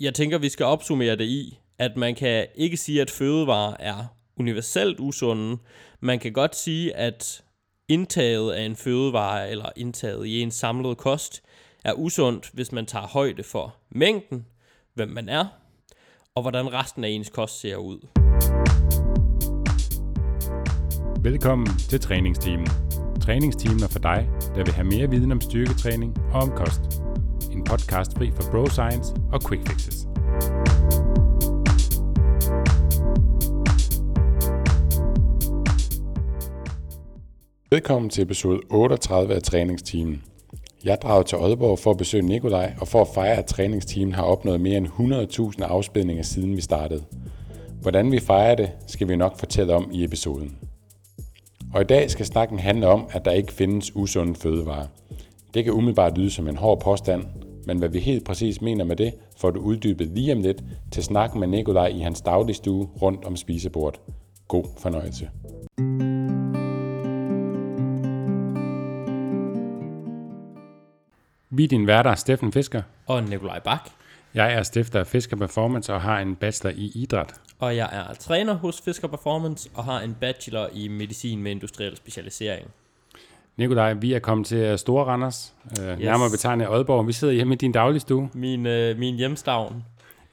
jeg tænker, vi skal opsummere det i, at man kan ikke sige, at fødevarer er universelt usunde. Man kan godt sige, at indtaget af en fødevare eller indtaget i en samlet kost er usundt, hvis man tager højde for mængden, hvem man er, og hvordan resten af ens kost ser ud. Velkommen til træningsteamen. Træningsteamen er for dig, der vil have mere viden om styrketræning og om kost. En podcast fri for bro science og quick fixes. Velkommen til episode 38 af træningsteamen. Jeg drager til Aalborg for at besøge Nikolaj og for at fejre, at træningsteamen har opnået mere end 100.000 afspilninger siden vi startede. Hvordan vi fejrer det, skal vi nok fortælle om i episoden. Og i dag skal snakken handle om, at der ikke findes usunde fødevarer. Det kan umiddelbart lyde som en hård påstand, men hvad vi helt præcis mener med det, får du uddybet lige om lidt til snakken med Nikolaj i hans dagligstue rundt om spisebordet. God fornøjelse. Vi er din værter, Steffen Fisker. Og Nikolaj Bak. Jeg er stifter af Fisker Performance og har en bachelor i idræt. Og jeg er træner hos Fisker Performance og har en bachelor i medicin med industriel specialisering. Nikolaj, vi er kommet til Store Randers, øh, yes. nærmere betegnet Aalborg. Vi sidder hjemme i din dagligstue. Min, øh, min hjemstavn.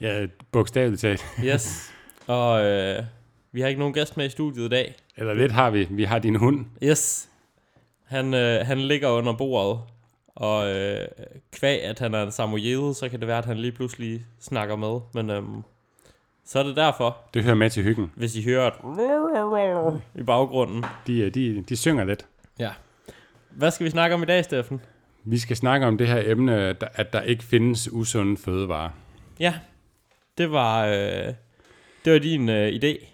Ja, bogstaveligt talt. yes, og øh, vi har ikke nogen gæst med i studiet i dag. Eller lidt har vi. Vi har din hund. Yes. Han, øh, han ligger under bordet, og øh, kvæg, at han er en samoyede, så kan det være, at han lige pludselig snakker med. Men øh, så er det derfor. Det hører med til hyggen. Hvis I hører et i baggrunden. De, de, de synger lidt. Ja. Hvad skal vi snakke om i dag, Steffen? Vi skal snakke om det her emne, at der ikke findes usunde fødevarer. Ja, det var, øh, det var din øh, idé.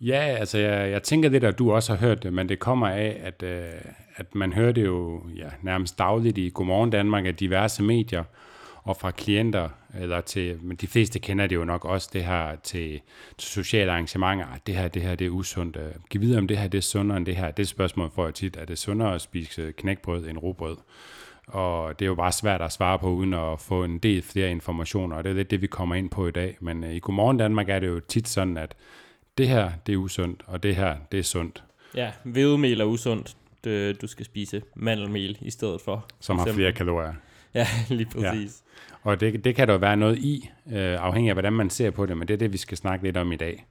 Ja, altså jeg, jeg tænker lidt, at du også har hørt det, men det kommer af, at, øh, at man hører det jo ja, nærmest dagligt i Godmorgen Danmark af diverse medier, og fra klienter, eller til, men de fleste kender det jo nok også, det her til, til sociale arrangementer, det her, det her, det er usundt. Giv videre om det her, det er sundere end det her. Det spørgsmål får jeg tit, er det sundere at spise knækbrød end robrød? Og det er jo bare svært at svare på, uden at få en del flere informationer, og det er lidt det, vi kommer ind på i dag. Men i Godmorgen Danmark er det jo tit sådan, at det her, det er usundt, og det her, det er sundt. Ja, hvedemel er usundt. Du skal spise mandelmel i stedet for. Som har flere kalorier. Ja, lige præcis. Ja. Og det, det kan der jo være noget i, øh, afhængig af hvordan man ser på det, men det er det, vi skal snakke lidt om i dag.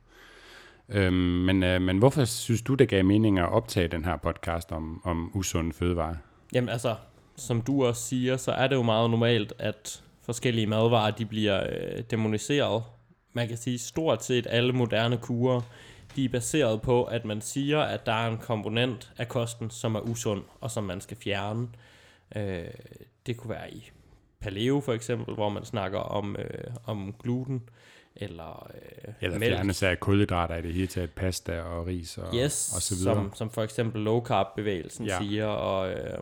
Øhm, men, øh, men hvorfor synes du, det gav mening at optage den her podcast om, om usunde fødevarer? Jamen altså, som du også siger, så er det jo meget normalt, at forskellige madvarer, de bliver øh, demoniseret. Man kan sige, stort set alle moderne kurer, de er baseret på, at man siger, at der er en komponent af kosten, som er usund, og som man skal fjerne. Øh, det kunne være i paleo for eksempel, hvor man snakker om, øh, om gluten, eller øh, Eller mælk. fjernelse af kulhydrater i det hele taget, pasta og ris og, yes, og så videre. Som, som for eksempel low carb bevægelsen ja. siger, og øh,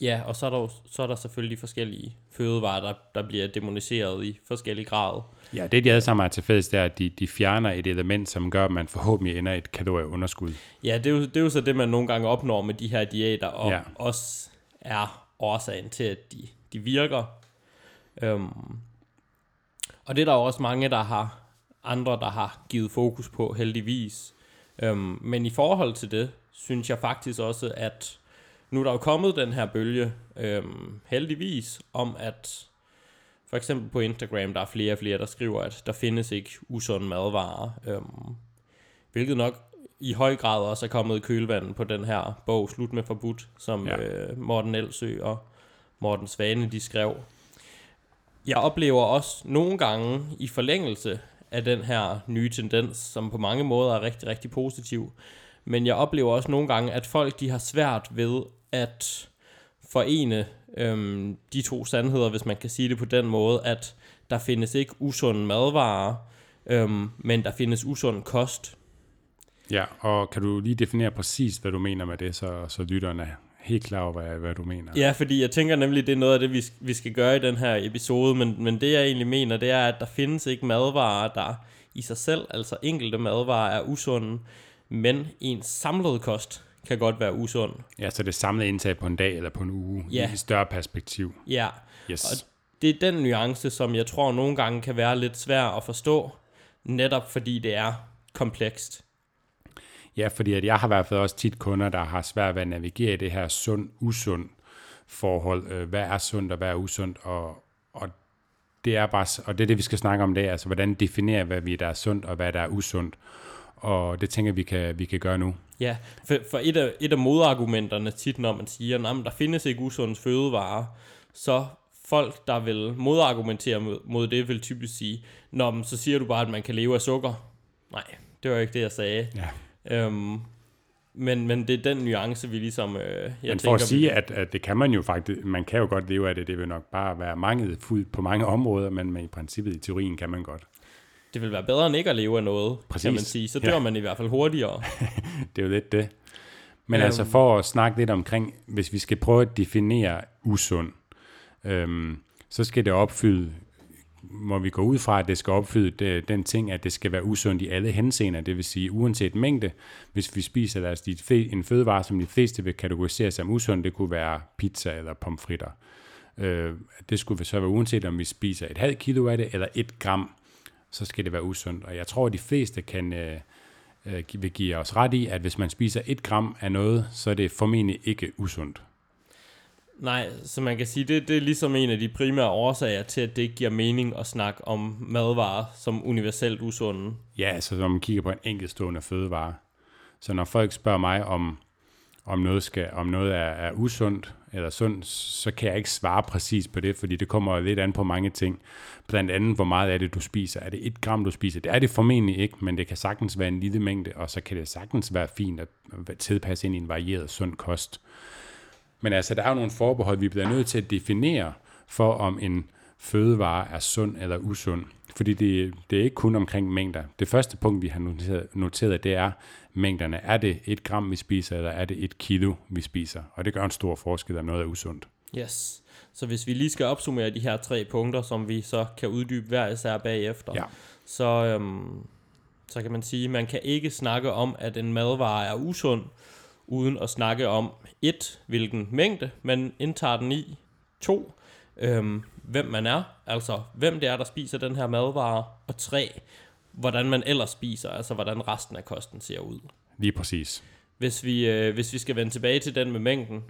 ja, og så er, der, så er der selvfølgelig forskellige fødevarer, der, der bliver demoniseret i forskellige grad. Ja, det de alle sammen er til fælles, det er, at de, de fjerner et element, som gør, at man forhåbentlig ender i et kalorieunderskud. Ja, det er, jo, det er jo så det, man nogle gange opnår med de her diæter, og ja. også er årsagen til, at de, de virker. Øhm, og det er der jo også mange, der har andre, der har givet fokus på, heldigvis. Øhm, men i forhold til det, synes jeg faktisk også, at nu er der jo kommet den her bølge, øhm, heldigvis, om at for eksempel på Instagram, der er flere og flere, der skriver, at der findes ikke usund madvarer. Øhm, hvilket nok i høj grad også er kommet i kølvandet på den her bog, Slut med forbudt, som ja. øh, Morten Elsø og Morten Svane, de skrev. Jeg oplever også nogle gange i forlængelse af den her nye tendens, som på mange måder er rigtig, rigtig positiv, men jeg oplever også nogle gange, at folk de har svært ved at forene øhm, de to sandheder, hvis man kan sige det på den måde, at der findes ikke usunde madvarer, øhm, men der findes usund kost. Ja, og kan du lige definere præcis, hvad du mener med det, så, så lytterne er helt klar over, hvad, hvad du mener. Ja, fordi jeg tænker nemlig, det er noget af det, vi, vi skal gøre i den her episode, men, men det jeg egentlig mener, det er, at der findes ikke madvarer, der i sig selv, altså enkelte madvarer, er usunde, men en samlet kost kan godt være usund. Ja, så det samlede indtag på en dag eller på en uge, ja. i et større perspektiv. Ja, yes. og det er den nuance, som jeg tror nogle gange kan være lidt svær at forstå, netop fordi det er komplekst. Ja, fordi at jeg har i hvert fald også tit kunder, der har svært ved at navigere i det her sund-usund forhold. Øh, hvad er sundt og hvad er usundt? Og, og det er bare, og det er det, vi skal snakke om det, altså hvordan definere, hvad vi der er sundt og hvad der er usundt. Og det tænker vi kan, vi kan gøre nu. Ja, for, for et, af, et af modargumenterne tit, når man siger, at der findes ikke usundt fødevarer, så folk, der vil modargumentere mod, mod det, vil typisk sige, Nå, så siger du bare, at man kan leve af sukker. Nej, det var ikke det, jeg sagde. Ja. Øhm, men, men det er den nuance, vi ligesom... Øh, jeg men for tænker, at sige, at, at det kan man jo faktisk... Man kan jo godt leve af det. Det vil nok bare være mange fuld på mange områder, men, men i princippet i teorien kan man godt. Det vil være bedre end ikke at leve af noget, Præcis. kan man sige. Så dør ja. man i hvert fald hurtigere. det er jo lidt det. Men øhm, altså for at snakke lidt omkring, hvis vi skal prøve at definere usund, øhm, så skal det opfylde må vi gå ud fra, at det skal opfylde øh, den ting, at det skal være usundt i alle henseender, det vil sige uanset mængde. Hvis vi spiser lad os, en fødevare, som de fleste vil kategorisere som usund, det kunne være pizza eller pomfritter. Øh, det skulle så være uanset om vi spiser et halvt kilo af det, eller et gram, så skal det være usundt. Og jeg tror, at de fleste kan, øh, øh, vil give os ret i, at hvis man spiser et gram af noget, så er det formentlig ikke usundt. Nej, så man kan sige, det, det er ligesom en af de primære årsager til, at det ikke giver mening at snakke om madvarer som universelt usunde. Ja, altså når man kigger på en enkeltstående fødevare. Så når folk spørger mig, om, om noget, skal, om noget er, er usundt eller sundt, så kan jeg ikke svare præcis på det, fordi det kommer lidt an på mange ting. Blandt andet, hvor meget er det, du spiser. Er det et gram, du spiser? Det er det formentlig ikke, men det kan sagtens være en lille mængde, og så kan det sagtens være fint at tilpasse ind i en varieret sund kost. Men altså, der er jo nogle forbehold, vi bliver nødt til at definere for, om en fødevare er sund eller usund. Fordi det, det er ikke kun omkring mængder. Det første punkt, vi har noteret, noteret, det er mængderne. Er det et gram, vi spiser, eller er det et kilo, vi spiser? Og det gør en stor forskel, om noget er usundt. Yes. Så hvis vi lige skal opsummere de her tre punkter, som vi så kan uddybe hver især bagefter, ja. så, øhm, så kan man sige, at man kan ikke snakke om, at en madvare er usund, uden at snakke om et, hvilken mængde man indtager den i, to, øhm, hvem man er, altså hvem det er, der spiser den her madvare, og tre, hvordan man ellers spiser, altså hvordan resten af kosten ser ud. Lige præcis. Hvis vi, øh, hvis vi skal vende tilbage til den med mængden,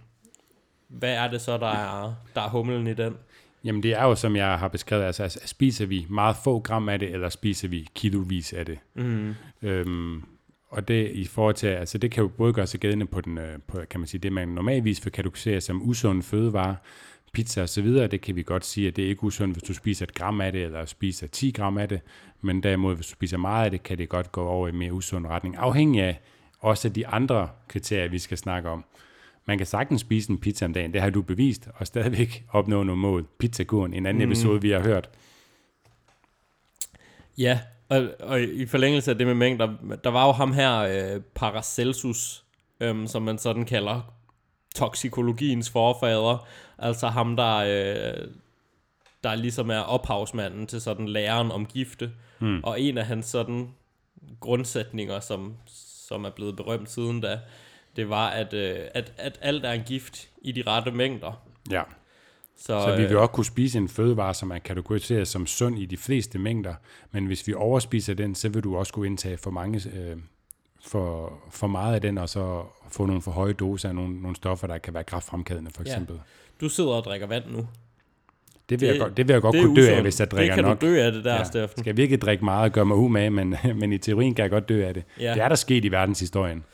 hvad er det så, der er, der er humlen i den? Jamen det er jo, som jeg har beskrevet, altså, altså spiser vi meget få gram af det, eller spiser vi kilovis af det? Mm. Øhm, og det i forhold til, altså det kan jo både gøre sig gældende på, den, øh, på kan man sige, det man normalvis vil kategorisere som usund fødevare, pizza og så videre, det kan vi godt sige, at det er ikke usundt, hvis du spiser et gram af det, eller spiser 10 gram af det, men derimod, hvis du spiser meget af det, kan det godt gå over i mere usund retning, afhængig af også de andre kriterier, vi skal snakke om. Man kan sagtens spise en pizza om dagen, det har du bevist, og stadigvæk opnå nogle mål. Pizzakuren, en anden mm. episode, vi har hørt. Ja, og, og i forlængelse af det med mængder, der var jo ham her, øh, Paracelsus, øh, som man sådan kalder toksikologiens forfader. Altså ham, der, øh, der ligesom er ophavsmanden til sådan læren om gifte. Mm. Og en af hans sådan grundsætninger, som, som er blevet berømt siden da, det var, at, øh, at, at alt er en gift i de rette mængder. Ja. Så, så vi vil øh, også kunne spise en fødevare, som er kategoriseret som sund i de fleste mængder, men hvis vi overspiser den, så vil du også kunne indtage for mange øh, for, for meget af den, og så få nogle for høje doser af nogle, nogle stoffer, der kan være kraftfremkaldende, for eksempel. Ja. Du sidder og drikker vand nu. Det vil, det, jeg, godt, det vil jeg godt kunne dø af, hvis jeg drikker nok. Det kan nok. du dø af det der, ja. Steffen. Skal jeg virkelig drikke meget og gøre mig umage, men, men i teorien kan jeg godt dø af det. Ja. Det er der sket i verdenshistorien.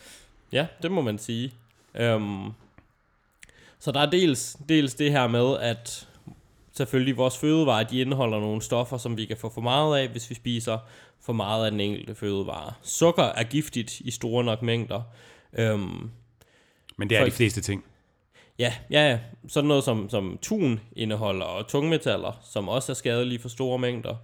Ja, det må man sige. Um, så der er dels, dels det her med, at selvfølgelig vores fødevarer, de indeholder nogle stoffer, som vi kan få for meget af, hvis vi spiser for meget af den enkelte fødevare. Sukker er giftigt i store nok mængder. Øhm, Men det er for, de fleste ting. Ja, ja, ja. Sådan noget som, som tun indeholder og tungmetaller, som også er skadelige for store mængder.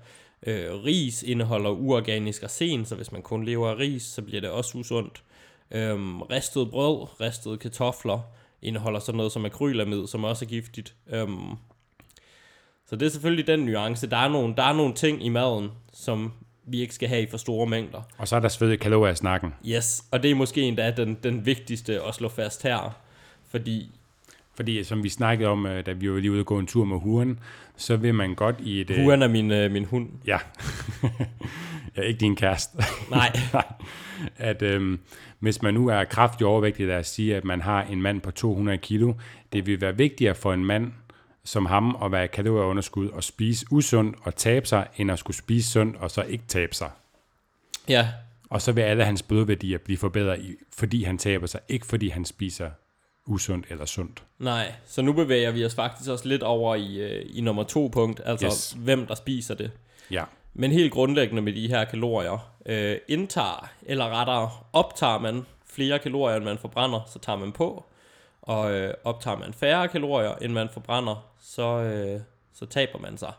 Øh, ris indeholder uorganisk arsen, så hvis man kun lever af ris, så bliver det også usundt. Øhm, ristet brød, ristede kartofler, indeholder sådan noget som akrylamid, som også er giftigt. Øhm, så det er selvfølgelig den nuance. Der er, nogle, der er nogle ting i maden, som vi ikke skal have i for store mængder. Og så er der svedige kalorier i snakken. Yes, og det er måske endda den, den vigtigste at slå fast her. Fordi Fordi som vi snakkede om, øh, da vi var lige ude og gå en tur med huren, så vil man godt i et... Huren er min, øh, min hund. Ja. ja, ikke din kæreste. Nej. at øhm, hvis man nu er kraftig overvægtig, lad os sige, at man har en mand på 200 kilo, det vil være vigtigere for en mand som ham at være kalorieunderskud og spise usundt og tabe sig, end at skulle spise sundt og så ikke tabe sig. Ja. Og så vil alle hans blodværdier blive forbedret, fordi han taber sig, ikke fordi han spiser usundt eller sundt. Nej, så nu bevæger vi os faktisk også lidt over i, øh, i nummer to punkt, altså yes. hvem der spiser det. Ja. Men helt grundlæggende med de her kalorier, øh, indtager, eller rettere optager man flere kalorier, end man forbrænder, så tager man på. Og øh, optager man færre kalorier, end man forbrænder, så, øh, så taber man sig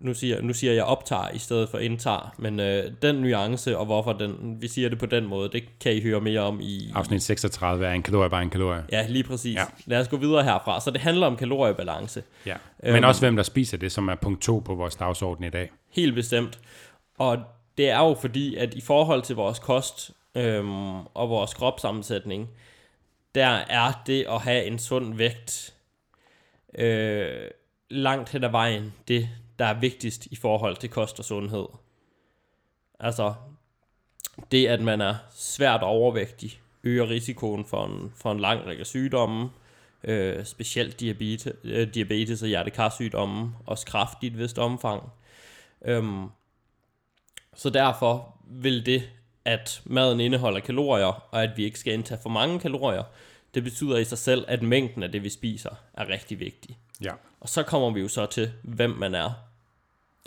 nu siger, nu siger jeg optager i stedet for indtager, men øh, den nuance og hvorfor den, vi siger det på den måde, det kan I høre mere om i... Afsnit 36 er en kalorie bare en kalorie. Ja, lige præcis. Ja. Lad os gå videre herfra. Så det handler om kaloriebalance. Ja. Men øhm, også hvem der spiser det, som er punkt 2 på vores dagsorden i dag. Helt bestemt. Og det er jo fordi, at i forhold til vores kost øhm, og vores kropssammensætning, der er det at have en sund vægt øh, langt hen ad vejen det, der er vigtigst i forhold til kost og sundhed. Altså, det at man er svært overvægtig, øger risikoen for en, for en lang række sygdomme, øh, specielt diabetes, øh, diabetes og hjertekarsygdomme, og kræft i et vist omfang. Øhm, så derfor vil det, at maden indeholder kalorier, og at vi ikke skal indtage for mange kalorier, det betyder i sig selv, at mængden af det, vi spiser, er rigtig vigtig. Ja. Og så kommer vi jo så til, hvem man er.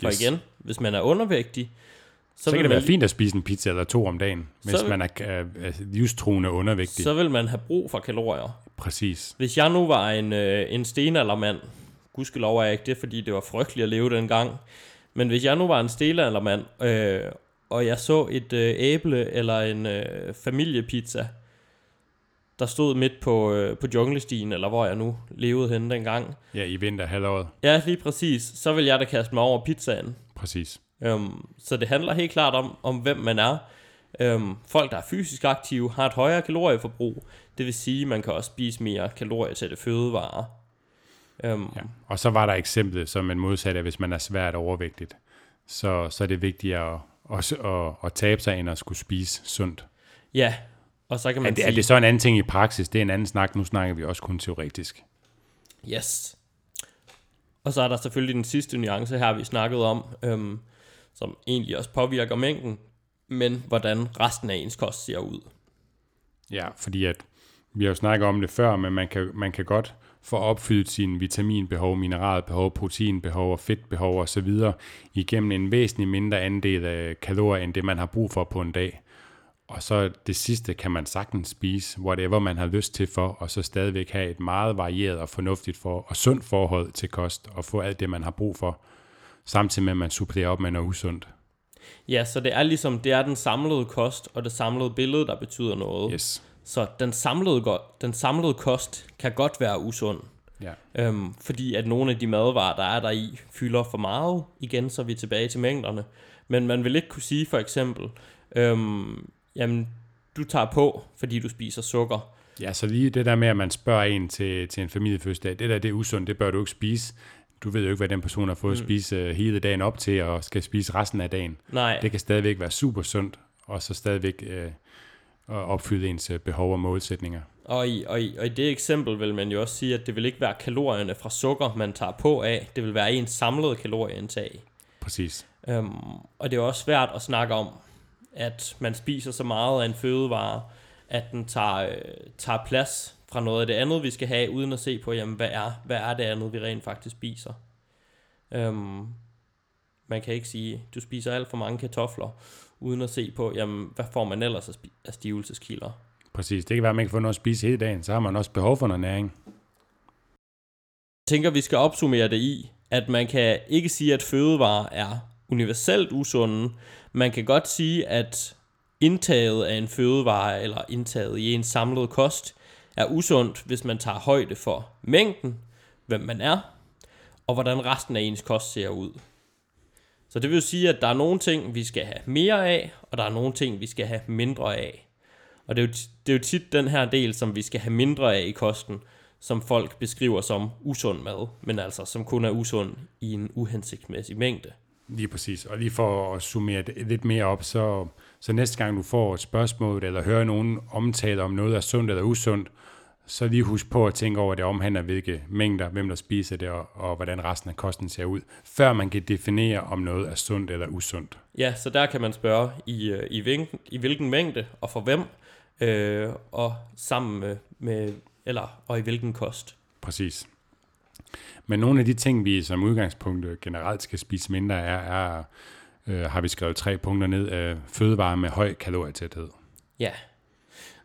For yes. igen, hvis man er undervægtig, så, så kan det være fint at spise en pizza eller to om dagen, hvis vil, man er uh, livstruende undervægtig. Så vil man have brug for kalorier. Præcis. Hvis jeg nu var en, uh, en stenaldermand, gudskelov er jeg ikke det, fordi det var frygteligt at leve dengang, men hvis jeg nu var en stenaldermand, uh, og jeg så et uh, æble eller en uh, familiepizza, der stod midt på, øh, på junglestien, eller hvor jeg nu levede henne dengang. Ja, i vinterhalvåret. Ja, lige præcis. Så vil jeg da kaste mig over pizzaen. Præcis. Um, så det handler helt klart om, om hvem man er. Um, folk, der er fysisk aktive, har et højere kalorieforbrug. Det vil sige, at man kan også spise mere kalorier til det fødevarer. Um, ja. Og så var der eksemplet som en modsatte, hvis man er svært overvægtigt. Så, så er det vigtigere at, at, at, at tabe sig, end at skulle spise sundt. Ja, og så kan man er det, sige, er det så en anden ting i praksis? Det er en anden snak. Nu snakker vi også kun teoretisk. Yes. Og så er der selvfølgelig den sidste nuance her, vi snakkede om, øhm, som egentlig også påvirker mængden, men hvordan resten af ens kost ser ud. Ja, fordi at vi har jo snakket om det før, men man kan, man kan godt få opfyldt sine vitaminbehov, mineralbehov, proteinbehov og fedtbehov osv. igennem en væsentlig mindre andel af kalorier, end det man har brug for på en dag. Og så det sidste kan man sagtens spise, whatever man har lyst til for, og så stadigvæk have et meget varieret og fornuftigt for, og sundt forhold til kost, og få alt det, man har brug for, samtidig med, at man supplerer op med noget usundt. Ja, så det er ligesom, det er den samlede kost, og det samlede billede, der betyder noget. Yes. Så den samlede, den samlede kost kan godt være usund. Ja. Øhm, fordi at nogle af de madvarer, der er der i, fylder for meget. Igen, så er vi tilbage til mængderne. Men man vil ikke kunne sige for eksempel, øhm, jamen, du tager på, fordi du spiser sukker. Ja, så lige det der med, at man spørger en til, til en familiefødselsdag, det der det er usundt, det bør du ikke spise. Du ved jo ikke, hvad den person har fået mm. at spise øh, hele dagen op til, og skal spise resten af dagen. Nej. Det kan stadigvæk være super sundt, og så stadigvæk øh, opfylde ens øh, behov og målsætninger. Og i, og, i, og i det eksempel vil man jo også sige, at det vil ikke være kalorierne fra sukker, man tager på af. Det vil være ens samlede kalorieindtag. Præcis. Øhm, og det er også svært at snakke om, at man spiser så meget af en fødevare, at den tager, øh, tager plads fra noget af det andet, vi skal have, uden at se på, jamen, hvad er, hvad er det andet, vi rent faktisk spiser. Øhm, man kan ikke sige, du spiser alt for mange kartofler, uden at se på, jamen, hvad får man ellers af, af stivelseskilder. Præcis, det kan være, at man kan få noget at spise hele dagen, så har man også behov for noget næring. Jeg tænker, vi skal opsummere det i, at man kan ikke sige, at fødevarer er universelt usunde, man kan godt sige, at indtaget af en fødevare eller indtaget i en samlet kost er usundt, hvis man tager højde for mængden, hvem man er, og hvordan resten af ens kost ser ud. Så det vil sige, at der er nogle ting, vi skal have mere af, og der er nogle ting, vi skal have mindre af. Og det er jo, det er jo tit den her del, som vi skal have mindre af i kosten, som folk beskriver som usund mad, men altså som kun er usund i en uhensigtsmæssig mængde. Lige præcis. Og lige for at summere det lidt mere op, så, så næste gang du får et spørgsmål, eller hører nogen omtale om noget er sundt eller usundt, så lige husk på at tænke over, at det omhandler hvilke mængder, hvem der spiser det, og, og hvordan resten af kosten ser ud, før man kan definere, om noget er sundt eller usundt. Ja, så der kan man spørge i, øh, i, hvilken, i hvilken mængde og for hvem, øh, og sammen med, med, eller og i hvilken kost. Præcis. Men nogle af de ting, vi som udgangspunkt generelt skal spise mindre er, er øh, har vi skrevet tre punkter ned, øh, fødevarer med høj kalorietæthed. Ja,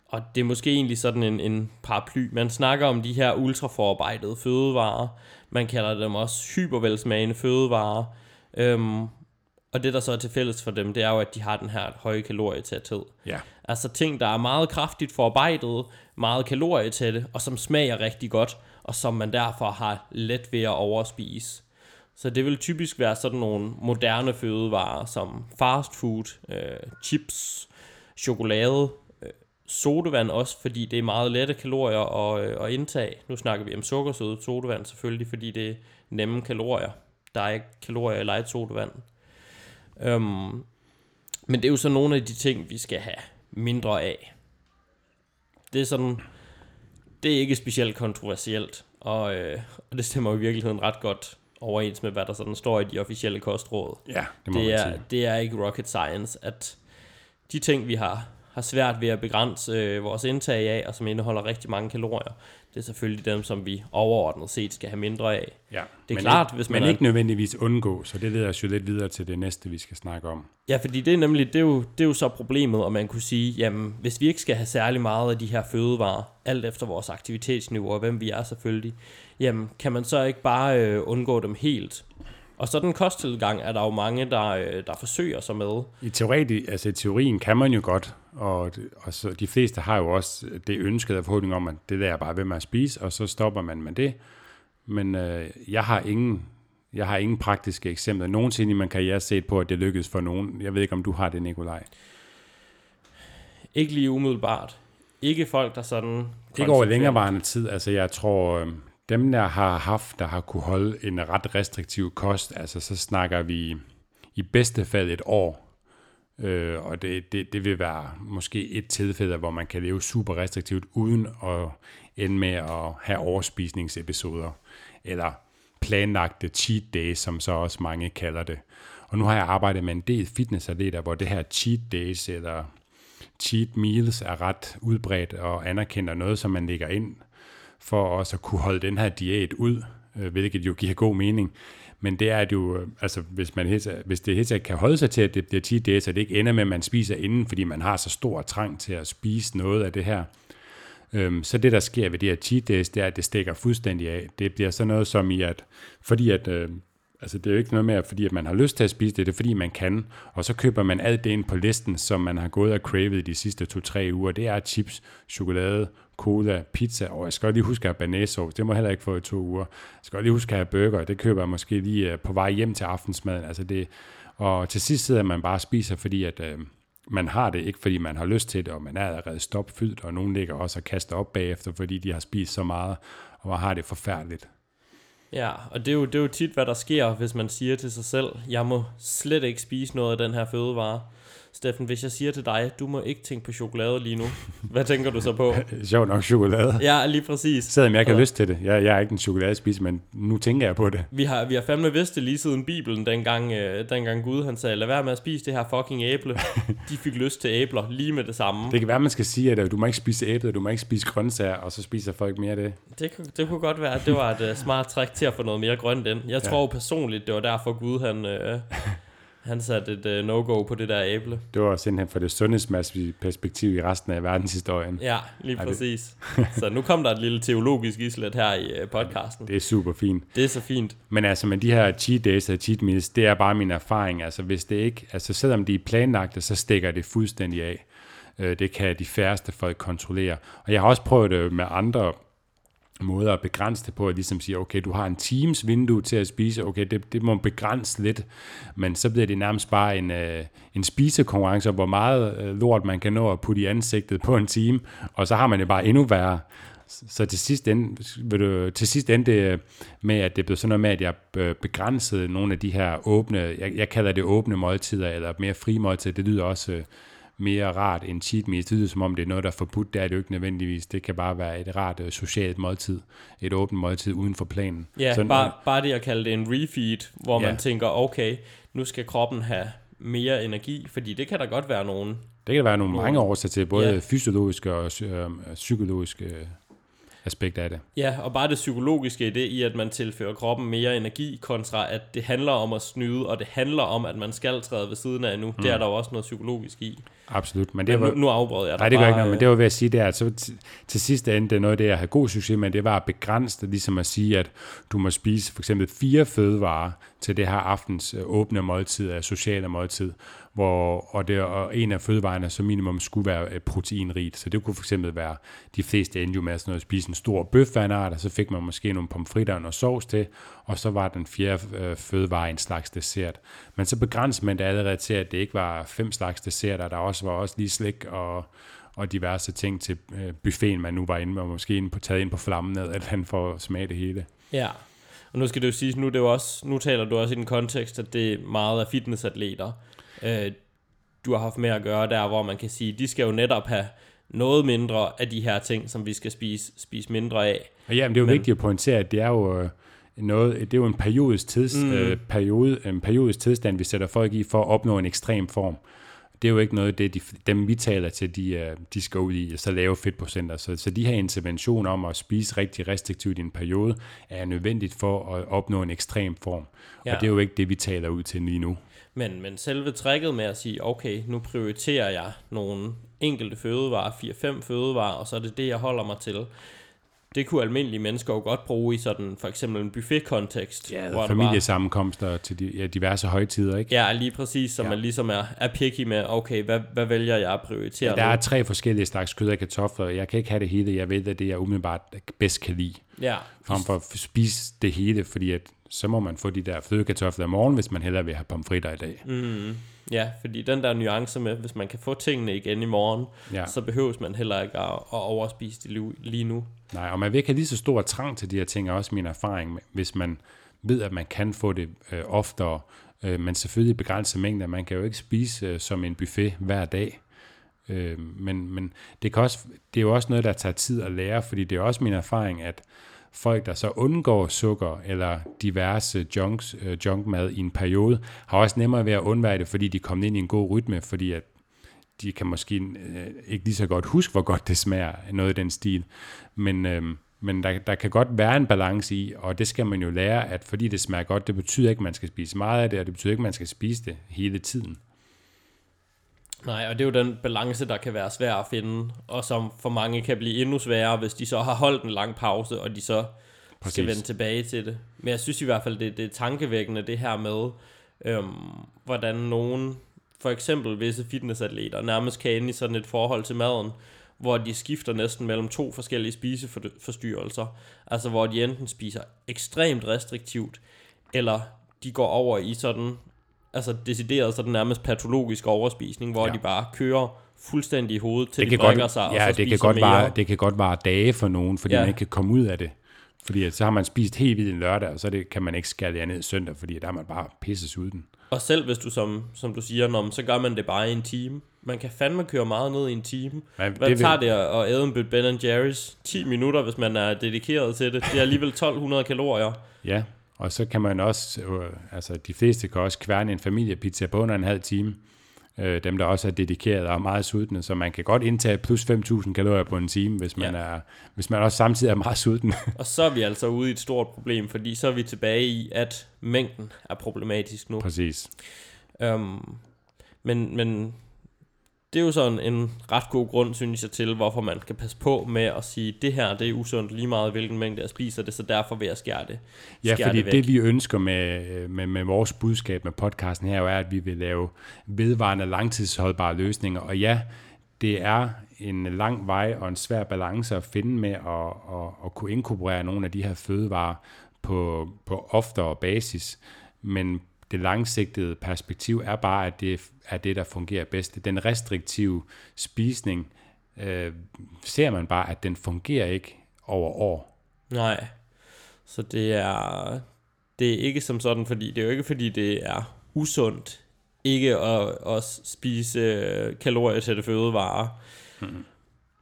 og det er måske egentlig sådan en, en paraply. Man snakker om de her ultraforarbejdede fødevarer. Man kalder dem også hypervelsmagende fødevarer. Øhm, og det, der så er til fælles for dem, det er jo, at de har den her høje kalorietæthed. Ja. Altså ting, der er meget kraftigt forarbejdet, meget kalorietætte, og som smager rigtig godt, og som man derfor har let ved at overspise. Så det vil typisk være sådan nogle moderne fødevarer, som fast food, øh, chips, chokolade, øh, sodavand også, fordi det er meget lette kalorier at, øh, at indtage. Nu snakker vi om sukkersøde sodavand selvfølgelig, fordi det er nemme kalorier. Der er ikke kalorier i light sodavand. Øhm, men det er jo så nogle af de ting, vi skal have mindre af. Det er sådan, det er ikke specielt kontroversielt, og, øh, og det stemmer i virkeligheden ret godt overens med, hvad der sådan står i de officielle kostråd. Ja, det må det er, det er ikke rocket science, at de ting, vi har har svært ved at begrænse øh, vores indtag af, og som indeholder rigtig mange kalorier, det er selvfølgelig dem, som vi overordnet set skal have mindre af. Ja, det er men klart, ikke, hvis man men er- ikke nødvendigvis undgå, så det leder os jo lidt videre til det næste, vi skal snakke om. Ja, fordi det er nemlig, det er, jo, det er jo så problemet, og man kunne sige, jamen, hvis vi ikke skal have særlig meget af de her fødevarer, alt efter vores aktivitetsniveau og hvem vi er selvfølgelig, jamen, kan man så ikke bare øh, undgå dem helt? Og sådan en kosttilgang er der jo mange, der, øh, der forsøger sig med. I, teori, altså i teorien kan man jo godt, og, det- og så de fleste har jo også det ønskede af forhåbning om, at det der er bare ved med at spise, og så stopper man med det. Men øh, jeg har ingen jeg har ingen praktiske eksempler nogensinde i min karriere set på, at det lykkedes for nogen. Jeg ved ikke, om du har det, Nikolaj. Ikke lige umiddelbart. Ikke folk, der sådan... Ikke over længerevarende tid. Altså jeg tror, øh, dem der har haft, der har kunne holde en ret restriktiv kost, altså så snakker vi i bedste fald et år. Øh, og det, det, det vil være måske et tilfælde, hvor man kan leve super restriktivt, uden at ende med at have overspisningsepisoder. Eller planlagte cheat days, som så også mange kalder det. Og nu har jeg arbejdet med en del fitnessatleter, hvor det her cheat days eller cheat meals er ret udbredt og anerkender noget, som man lægger ind for også at kunne holde den her diæt ud, øh, hvilket jo giver god mening. Men det er jo, øh, altså hvis, man helt, hvis det helt kan holde sig til, at det bliver 10 dage, så det ikke ender med, at man spiser inden, fordi man har så stor trang til at spise noget af det her. Øhm, så det, der sker ved de her cheat days, det er, at det stikker fuldstændig af. Det bliver sådan noget som i, at fordi at, øh, altså det er jo ikke noget med, at fordi at man har lyst til at spise det, det er fordi man kan, og så køber man alt det ind på listen, som man har gået og cravet de sidste to-tre uger. Det er chips, chokolade, cola, pizza, og jeg skal godt lige huske at have banæssauce, det må jeg heller ikke få i to uger. Jeg skal godt lige huske at have burger, det køber jeg måske lige øh, på vej hjem til aftensmaden. Altså det, og til sidst sidder man bare og spiser, fordi at, øh, man har det, ikke fordi man har lyst til det, og man er allerede stopfyldt, og nogen ligger også og kaster op bagefter, fordi de har spist så meget, og man har det forfærdeligt. Ja, og det er, jo, det er jo tit, hvad der sker, hvis man siger til sig selv, jeg må slet ikke spise noget af den her fødevare. Steffen, hvis jeg siger til dig, du må ikke tænke på chokolade lige nu, hvad tænker du så på? Sjovt nok chokolade. Ja, lige præcis. Selvom jeg ikke har lyst til det. Jeg, jeg er ikke en chokoladespiser, men nu tænker jeg på det. Vi har, vi har fandme vidst det lige siden Bibelen, dengang, øh, dengang Gud han sagde, lad være med at spise det her fucking æble. De fik lyst til æbler lige med det samme. Det kan være, man skal sige, at øh, du må ikke spise æble, du må ikke spise grøntsager, og så spiser folk mere af det. Det, kunne- det kunne godt være, at det var et uh, smart træk til at få noget mere grønt ind. Jeg Ja. tror personligt, det var derfor Gud han, uh, han satte et uh, no-go på det der æble. Det var simpelthen for det sundhedsmæssige perspektiv i resten af verdenshistorien. Ja, lige det- præcis. Så nu kom der et lille teologisk islet her i uh, podcasten. Det er super fint. Det er så fint. Men altså med de her cheat days og cheat meals, det er bare min erfaring. Altså hvis det ikke, altså selvom de er planlagte, så stikker det fuldstændig af. Øh, Det kan de færreste folk kontrollere. Og jeg har også prøvet det med andre måder at begrænse det på, at ligesom sige, okay, du har en times vindue til at spise, okay, det, det må begrænse lidt, men så bliver det nærmest bare en, øh, en spisekonkurrence, hvor meget øh, lort man kan nå at putte i ansigtet på en time, og så har man det bare endnu værre. Så til sidst, end, vil du, til sidst endte det med, at det blev sådan noget med, at jeg øh, begrænsede nogle af de her åbne, jeg, jeg kalder det åbne måltider, eller mere fri måltider. Det lyder også øh, mere rart end cheat meals. Det lyder som om, det er noget, der er forbudt. Det er det jo ikke nødvendigvis. Det kan bare være et rart øh, socialt måltid. Et åbent måltid uden for planen. Ja, Sådan, bare, bare det at kalde det en refeed, hvor ja. man tænker, okay, nu skal kroppen have mere energi, fordi det kan der godt være nogen. Det kan være nogle mange årsager til, både ja. fysiologiske og øh, psykologiske aspekt af det. Ja, og bare det psykologiske i det, i at man tilfører kroppen mere energi, kontra at det handler om at snyde, og det handler om, at man skal træde ved siden af nu. Mm. Det er der jo også noget psykologisk i. Absolut. Men det var, nu, nu afbrød jeg dig Nej, det gør ikke noget, men det var ved at sige, det er, at så til, til sidst ende, det er noget af det, jeg havde god succes med, det var at begrænse det, ligesom at sige, at du må spise for eksempel fire fødevarer til det her aftens øh, åbne måltid, af sociale måltid, hvor, og, det, og en af fødevarene som minimum skulle være øh, proteinrigt. Så det kunne fx være, de fleste endte jo med sådan noget, at spise en stor bøf og så fik man måske nogle pomfritter og noget sovs til, og så var den fjerde øh, fødevare en slags dessert. Men så begrænsede man det allerede til, at det ikke var fem slags desserter, der også var også lige slik og, og diverse ting til øh, buffeten, man nu var inde med, og måske ind på, taget ind på flammen, at han får smage det hele. Ja, og nu skal det jo sige, nu, det er jo også, nu taler du også i den kontekst, at det er meget af fitnessatleter, øh, du har haft med at gøre der, hvor man kan sige, de skal jo netop have noget mindre af de her ting, som vi skal spise, spise mindre af. Og ja, men det er jo men, vigtigt at pointere, at det er jo øh, noget, det er jo en periodisk, tids, mm. øh, periode, en periodisk tilstand, vi sætter folk i for at opnå en ekstrem form. Det er jo ikke noget, det de, dem vi taler til, de, øh, de skal ud i så lave fedtprocenter. Så, så de her interventioner om at spise rigtig restriktivt i en periode, er nødvendigt for at opnå en ekstrem form. Ja. Og det er jo ikke det, vi taler ud til lige nu. Men, men selve trækket med at sige, okay, nu prioriterer jeg nogle enkelte fødevarer, 4-5 fødevarer, og så er det det, jeg holder mig til. Det kunne almindelige mennesker jo godt bruge i sådan for eksempel en buffet-kontekst. Ja, hvor familiesammenkomster var, til de, ja, diverse højtider, ikke? Ja, lige præcis, så ja. man ligesom er, er picky med, okay, hvad, hvad vælger jeg at prioritere ja, Der nu? er tre forskellige slags kød og kartofler. Jeg kan ikke have det hele. Jeg ved, at det jeg umiddelbart bedst kan lide. Ja. Frem for at spise det hele, fordi at så må man få de der flødekartofler i morgen, hvis man hellere vil have pomfritter i dag. Mm, ja, fordi den der nuance med, hvis man kan få tingene igen i morgen, ja. så behøves man heller ikke at, at overspise det lige nu. Nej, og man vil ikke have lige så stor trang til de her ting, er også min erfaring, hvis man ved, at man kan få det øh, oftere, øh, men selvfølgelig begrænset mængder. Man kan jo ikke spise øh, som en buffet hver dag. Øh, men men det, kan også, det er jo også noget, der tager tid at lære, fordi det er også min erfaring, at folk, der så undgår sukker eller diverse junks, øh, junkmad i en periode, har også nemmere ved at undvære det, fordi de kommer ind i en god rytme, fordi at de kan måske øh, ikke lige så godt huske, hvor godt det smager, noget i den stil. Men, øh, men der, der kan godt være en balance i, og det skal man jo lære, at fordi det smager godt, det betyder ikke, at man skal spise meget af det, og det betyder ikke, at man skal spise det hele tiden. Nej, og det er jo den balance, der kan være svær at finde, og som for mange kan blive endnu sværere, hvis de så har holdt en lang pause, og de så Præcis. skal vende tilbage til det. Men jeg synes i hvert fald, det, det er tankevækkende det her med, øhm, hvordan nogen, for eksempel visse fitnessatleter, nærmest kan ende i sådan et forhold til maden, hvor de skifter næsten mellem to forskellige spiseforstyrrelser. Altså hvor de enten spiser ekstremt restriktivt, eller de går over i sådan altså decideret sådan nærmest patologisk overspisning, hvor ja. de bare kører fuldstændig i hovedet, til det de brækker godt, sig, ja, og så det kan godt mere. Vare, det kan godt vare dage for nogen, fordi ja. man ikke kan komme ud af det. Fordi så har man spist helt vildt en lørdag, og så det, kan man ikke skære jer ned søndag, fordi der er man bare pisses uden. Og selv hvis du, som, som du siger, når, så gør man det bare i en time. Man kan fandme køre meget ned i en time. Ja, Hvad det tager vil... det at æde en Ben Jerry's? 10 minutter, hvis man er dedikeret til det. Det er alligevel 1200 kalorier. Ja, og så kan man også, øh, altså de fleste kan også kværne en familiepizza på under en halv time. Øh, dem, der også er dedikeret og meget sultne, så man kan godt indtage plus 5.000 kalorier på en time, hvis man, ja. er, hvis man også samtidig er meget sulten. og så er vi altså ude i et stort problem, fordi så er vi tilbage i, at mængden er problematisk nu. Præcis. Um, men, men det er jo sådan en ret god grund, synes jeg, til, hvorfor man skal passe på med at sige, det her det er usundt lige meget, hvilken mængde jeg spiser det, så derfor vil jeg skære det. Skære ja, fordi det, det vi ønsker med, med, med vores budskab med podcasten her, er, at vi vil lave vedvarende langtidsholdbare løsninger. Og ja, det er en lang vej og en svær balance at finde med at, at, at kunne inkorporere nogle af de her fødevarer på, på oftere basis. Men det langsigtede perspektiv er bare, at det er det, der fungerer bedst. Den restriktive spisning øh, ser man bare, at den fungerer ikke over år. Nej, så det er, det er ikke som sådan, fordi det er jo ikke fordi det er usundt ikke at, at spise øh, kalorier til det fødevarer. Hmm.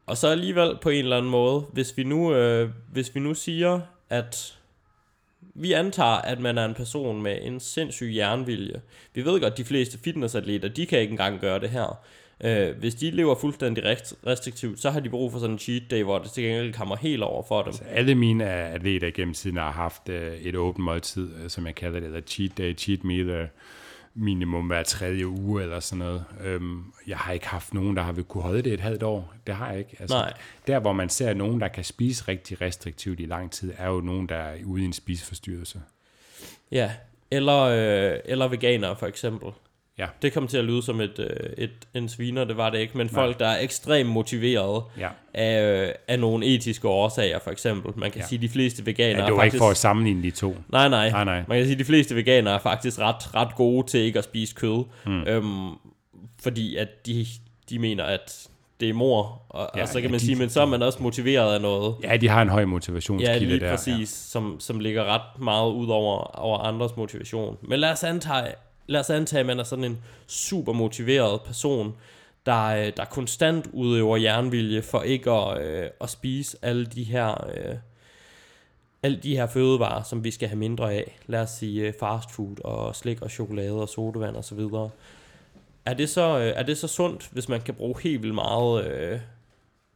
Og så alligevel på en eller anden måde, hvis vi nu, øh, hvis vi nu siger, at vi antager, at man er en person med en sindssyg jernvilje. Vi ved godt, at de fleste fitnessatleter, de kan ikke engang gøre det her. Øh, hvis de lever fuldstændig restriktivt, så har de brug for sådan en cheat day, hvor det til gengæld kommer helt over for dem. Altså, alle mine atleter gennem tiden har haft øh, et åbent måltid, øh, som jeg kalder det, eller cheat day, cheat meal, øh, minimum hver tredje uge eller sådan noget. Øhm, jeg har ikke haft nogen, der har vil kunne holde det et halvt år. Det har jeg ikke. Altså, Nej. Der, hvor man ser nogen, der kan spise rigtig restriktivt i lang tid, er jo nogen, der er ude i en spiseforstyrrelse. Ja, eller, øh, eller veganere for eksempel. Ja. Det kommer til at lyde som et, øh, et, en sviner, det var det ikke, men Nej. folk, der er ekstremt motiveret ja. af, af nogle etiske årsager, for eksempel. Man kan ja. sige, at de fleste veganere... Ja, det var faktisk... ikke for at sammenligne de to. Nej, nej, nej, nej. Man kan sige, at de fleste veganere er faktisk ret, ret gode til ikke at spise kød, mm. øhm, fordi at de, de mener, at det er mor, og, ja, og så kan ja, man de, sige, men så er man også motiveret af noget. Ja, de har en høj motivationskilde der. Ja, lige præcis, der, ja. som, som ligger ret meget ud over, over andres motivation. Men lad os antage, lad os antage, at man er sådan en super motiveret person, der, øh, der konstant udøver jernvilje for ikke at, øh, at spise alle de her... Øh, alle de her fødevarer, som vi skal have mindre af, lad os sige øh, fast food og slik og chokolade og sodavand og så videre. Er det så, øh, er det så sundt, hvis man kan bruge helt vildt meget øh,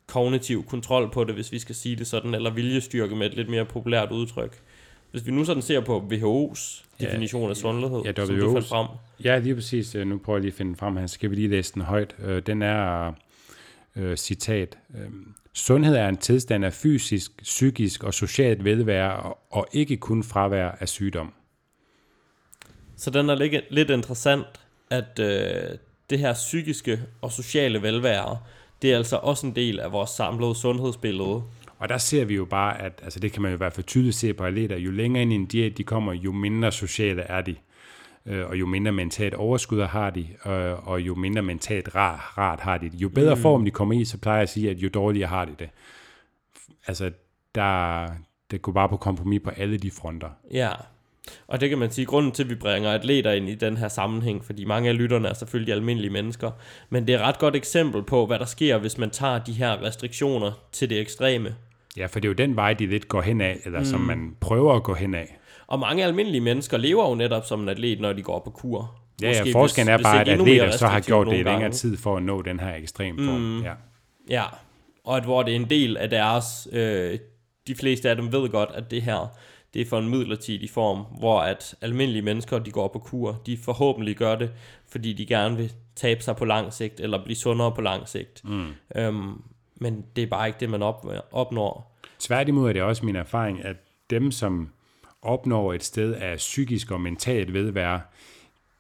kognitiv kontrol på det, hvis vi skal sige det sådan, eller viljestyrke med et lidt mere populært udtryk? Hvis vi nu sådan ser på WHO's definition ja, af sundhed, ja, som du fandt frem. Ja, lige præcis. Nu prøver jeg lige at finde frem her, så skal vi lige læse den højt. Øh, den er, uh, citat, uh, Sundhed er en tilstand af fysisk, psykisk og socialt velvære, og, ikke kun fravær af sygdom. Så den er lidt, lidt interessant, at uh, det her psykiske og sociale velvære, det er altså også en del af vores samlede sundhedsbillede. Og der ser vi jo bare, at altså det kan man jo i hvert fald tydeligt se på atleter, jo længere ind i en diæt de kommer, jo mindre sociale er de. Øh, og jo mindre mentalt overskud har de, øh, og jo mindre mentalt rart, rart har de Jo bedre mm. form de kommer i, så plejer jeg at sige, at jo dårligere har de det. Altså, der, det går bare på kompromis på alle de fronter. Ja, og det kan man sige, grunden til, at vi bringer atleter ind i den her sammenhæng, fordi mange af lytterne er selvfølgelig almindelige mennesker, men det er et ret godt eksempel på, hvad der sker, hvis man tager de her restriktioner til det ekstreme. Ja, for det er jo den vej, de lidt går hen af, eller mm. som man prøver at gå hen af. Og mange almindelige mennesker lever jo netop som en atlet, når de går på kur. Ja, ja forskellen er bare, at atleter så har gjort det i længere tid for at nå den her ekstrem form. Mm. Ja. ja, og at hvor det er en del af deres, øh, de fleste af dem ved godt, at det her, det er for en midlertidig form, hvor at almindelige mennesker, de går på kur, de forhåbentlig gør det, fordi de gerne vil tabe sig på lang sigt, eller blive sundere på lang sigt. Mm. Øhm, men det er bare ikke det, man op, opnår. Tværtimod er det også min erfaring, at dem, som opnår et sted af psykisk og mentalt vedvære,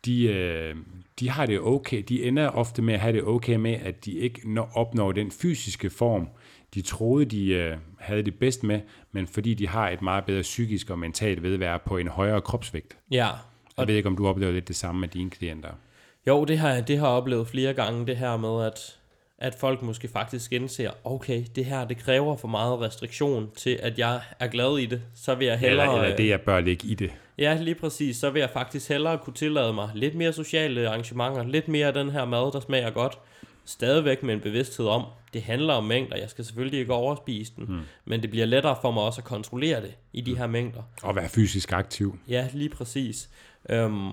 de, øh, de har det okay. De ender ofte med at have det okay med, at de ikke opnår den fysiske form, de troede, de øh, havde det bedst med, men fordi de har et meget bedre psykisk og mentalt vedvære på en højere kropsvægt. Ja. Og jeg ved ikke, om du oplever lidt det samme med dine klienter. Jo, det har, det har jeg oplevet flere gange, det her med, at at folk måske faktisk indser, okay, det her det kræver for meget restriktion til, at jeg er glad i det, så vil jeg hellere... Eller, eller det, jeg bør ligge i det. Ja, lige præcis. Så vil jeg faktisk hellere kunne tillade mig lidt mere sociale arrangementer, lidt mere af den her mad, der smager godt. Stadigvæk med en bevidsthed om, det handler om mængder. Jeg skal selvfølgelig ikke overspise den, hmm. men det bliver lettere for mig også at kontrollere det i de hmm. her mængder. Og være fysisk aktiv. Ja, lige præcis. Øhm,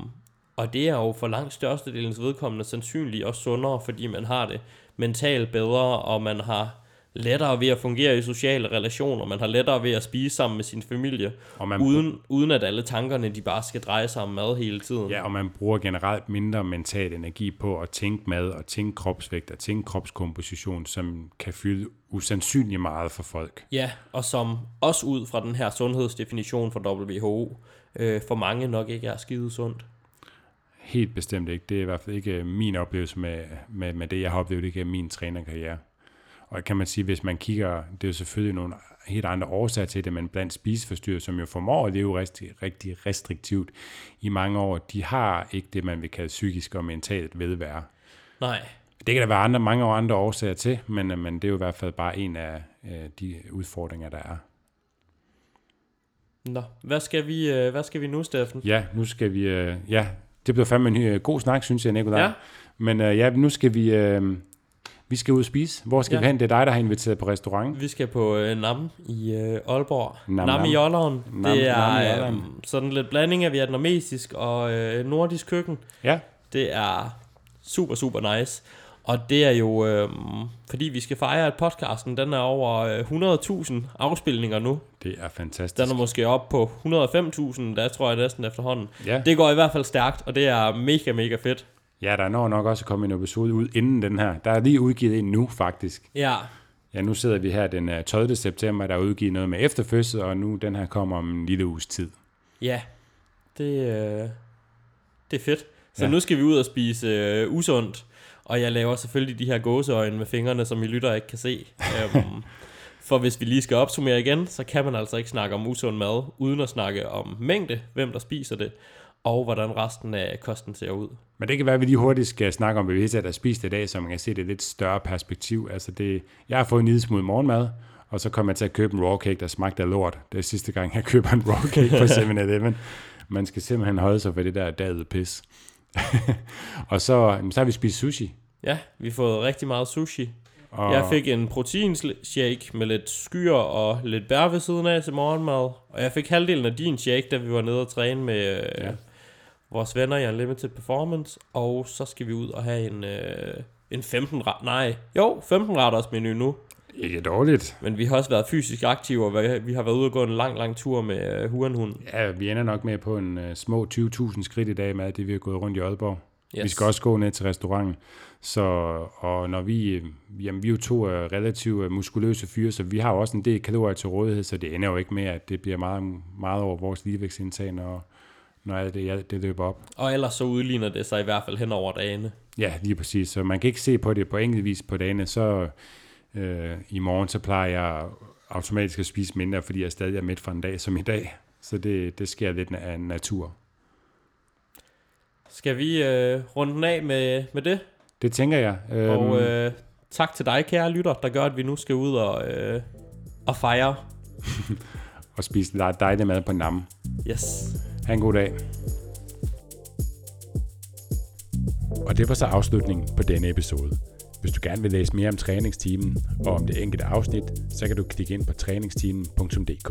og det er jo for langt størstedelens vedkommende sandsynligt også sundere, fordi man har det mentalt bedre, og man har lettere ved at fungere i sociale relationer, man har lettere ved at spise sammen med sin familie, og man uden, uden at alle tankerne de bare skal dreje sig om mad hele tiden. Ja, og man bruger generelt mindre mental energi på at tænke mad, og tænke kropsvægt, og tænke kropskomposition, som kan fylde usandsynligt meget for folk. Ja, og som også ud fra den her sundhedsdefinition fra WHO, øh, for mange nok ikke er skide sundt. Helt bestemt ikke. Det er i hvert fald ikke min oplevelse med, med, med det, jeg har oplevet ikke min trænerkarriere. Og kan man sige, hvis man kigger, det er jo selvfølgelig nogle helt andre årsager til det, men blandt spiseforstyrrelser, som jo formår at leve rigtig, rigtig restriktivt i mange år, de har ikke det, man vil kalde psykisk og mentalt vedvære. Nej. Det kan der være andre, mange andre årsager til, men, øh, men det er jo i hvert fald bare en af øh, de udfordringer, der er. Nå, hvad skal vi, øh, hvad skal vi nu, Steffen? Ja, nu skal vi... Øh, ja, det blev fandme en god snak, synes jeg, Nicolaj. Ja. Men øh, ja, nu skal vi... Øh, vi skal ud og spise. Hvor skal ja. vi hen? Det er dig, der har inviteret på restaurant. Vi skal på øh, Nam i øh, Aalborg. Nam, Nam, i Olleren. Nam, det er Nam øh, sådan lidt blanding af vietnamesisk og øh, nordisk køkken. Ja. Det er super, super nice. Og det er jo, øh, fordi vi skal fejre, at podcasten den er over 100.000 afspilninger nu. Det er fantastisk. Den er måske op på 105.000, der tror jeg næsten efterhånden. Ja. Det går i hvert fald stærkt, og det er mega, mega fedt. Ja, der er når nok også kommet en episode ud inden den her. Der er lige udgivet en nu, faktisk. Ja. Ja, nu sidder vi her den 12. Øh, september, der er udgivet noget med efterfødsel, og nu den her kommer om en lille uges tid. Ja, det, øh, det er fedt. Så ja. nu skal vi ud og spise øh, usundt, og jeg laver selvfølgelig de her gåseøjne med fingrene, som I lytter ikke kan se. um, for hvis vi lige skal opsummere igen, så kan man altså ikke snakke om usund mad, uden at snakke om mængde, hvem der spiser det, og hvordan resten af kosten ser ud. Men det kan være, at vi lige hurtigt skal snakke om, hvad vi har spist i dag, så man kan se det lidt større perspektiv. Altså det, jeg har fået en lille smule morgenmad, og så kommer jeg til at købe en raw cake, der smagte af lort. Det er sidste gang, jeg køber en raw cake på 7-Eleven. Man skal simpelthen holde sig for det der daget pis. og så, så har vi spist sushi. Ja, vi har fået rigtig meget sushi. Og... Jeg fik en proteinshake med lidt skyer og lidt bær ved siden af til morgenmad. Og jeg fik halvdelen af din shake, da vi var nede og træne med øh, ja. vores venner i Unlimited Performance. Og så skal vi ud og have en, øh, en 15 ret, nej, jo, 15 retters menu nu. Ikke dårligt. Men vi har også været fysisk aktive, og vi har været ude og gå en lang, lang tur med uh, Hurenhund. Ja, vi ender nok med på en uh, små 20.000 skridt i dag med det, vi har gået rundt i Aalborg. Yes. Vi skal også gå ned til restauranten. Så, og når vi, jamen, vi er jo to uh, relativt uh, muskuløse fyre, så vi har også en del kalorier til rådighed, så det ender jo ikke med, at det bliver meget, meget over vores ligevægtsindtag, når, når alt det, det løber op. Og ellers så udligner det sig i hvert fald hen over dagene. Ja, lige præcis. Så man kan ikke se på det på enkelt vis på dagene, så øh, i morgen så plejer jeg automatisk at spise mindre, fordi jeg stadig er midt for en dag som i dag. Så det, det sker lidt af natur. Skal vi øh, runde den af med, med det? Det tænker jeg. Og øhm, øh, tak til dig, kære lytter, der gør, at vi nu skal ud og, øh, og fejre. og spise dejlig mad på nam. Yes. Ha' en god dag. Og det var så afslutningen på denne episode. Hvis du gerne vil læse mere om træningsteamen og om det enkelte afsnit, så kan du klikke ind på træningsteamen.dk.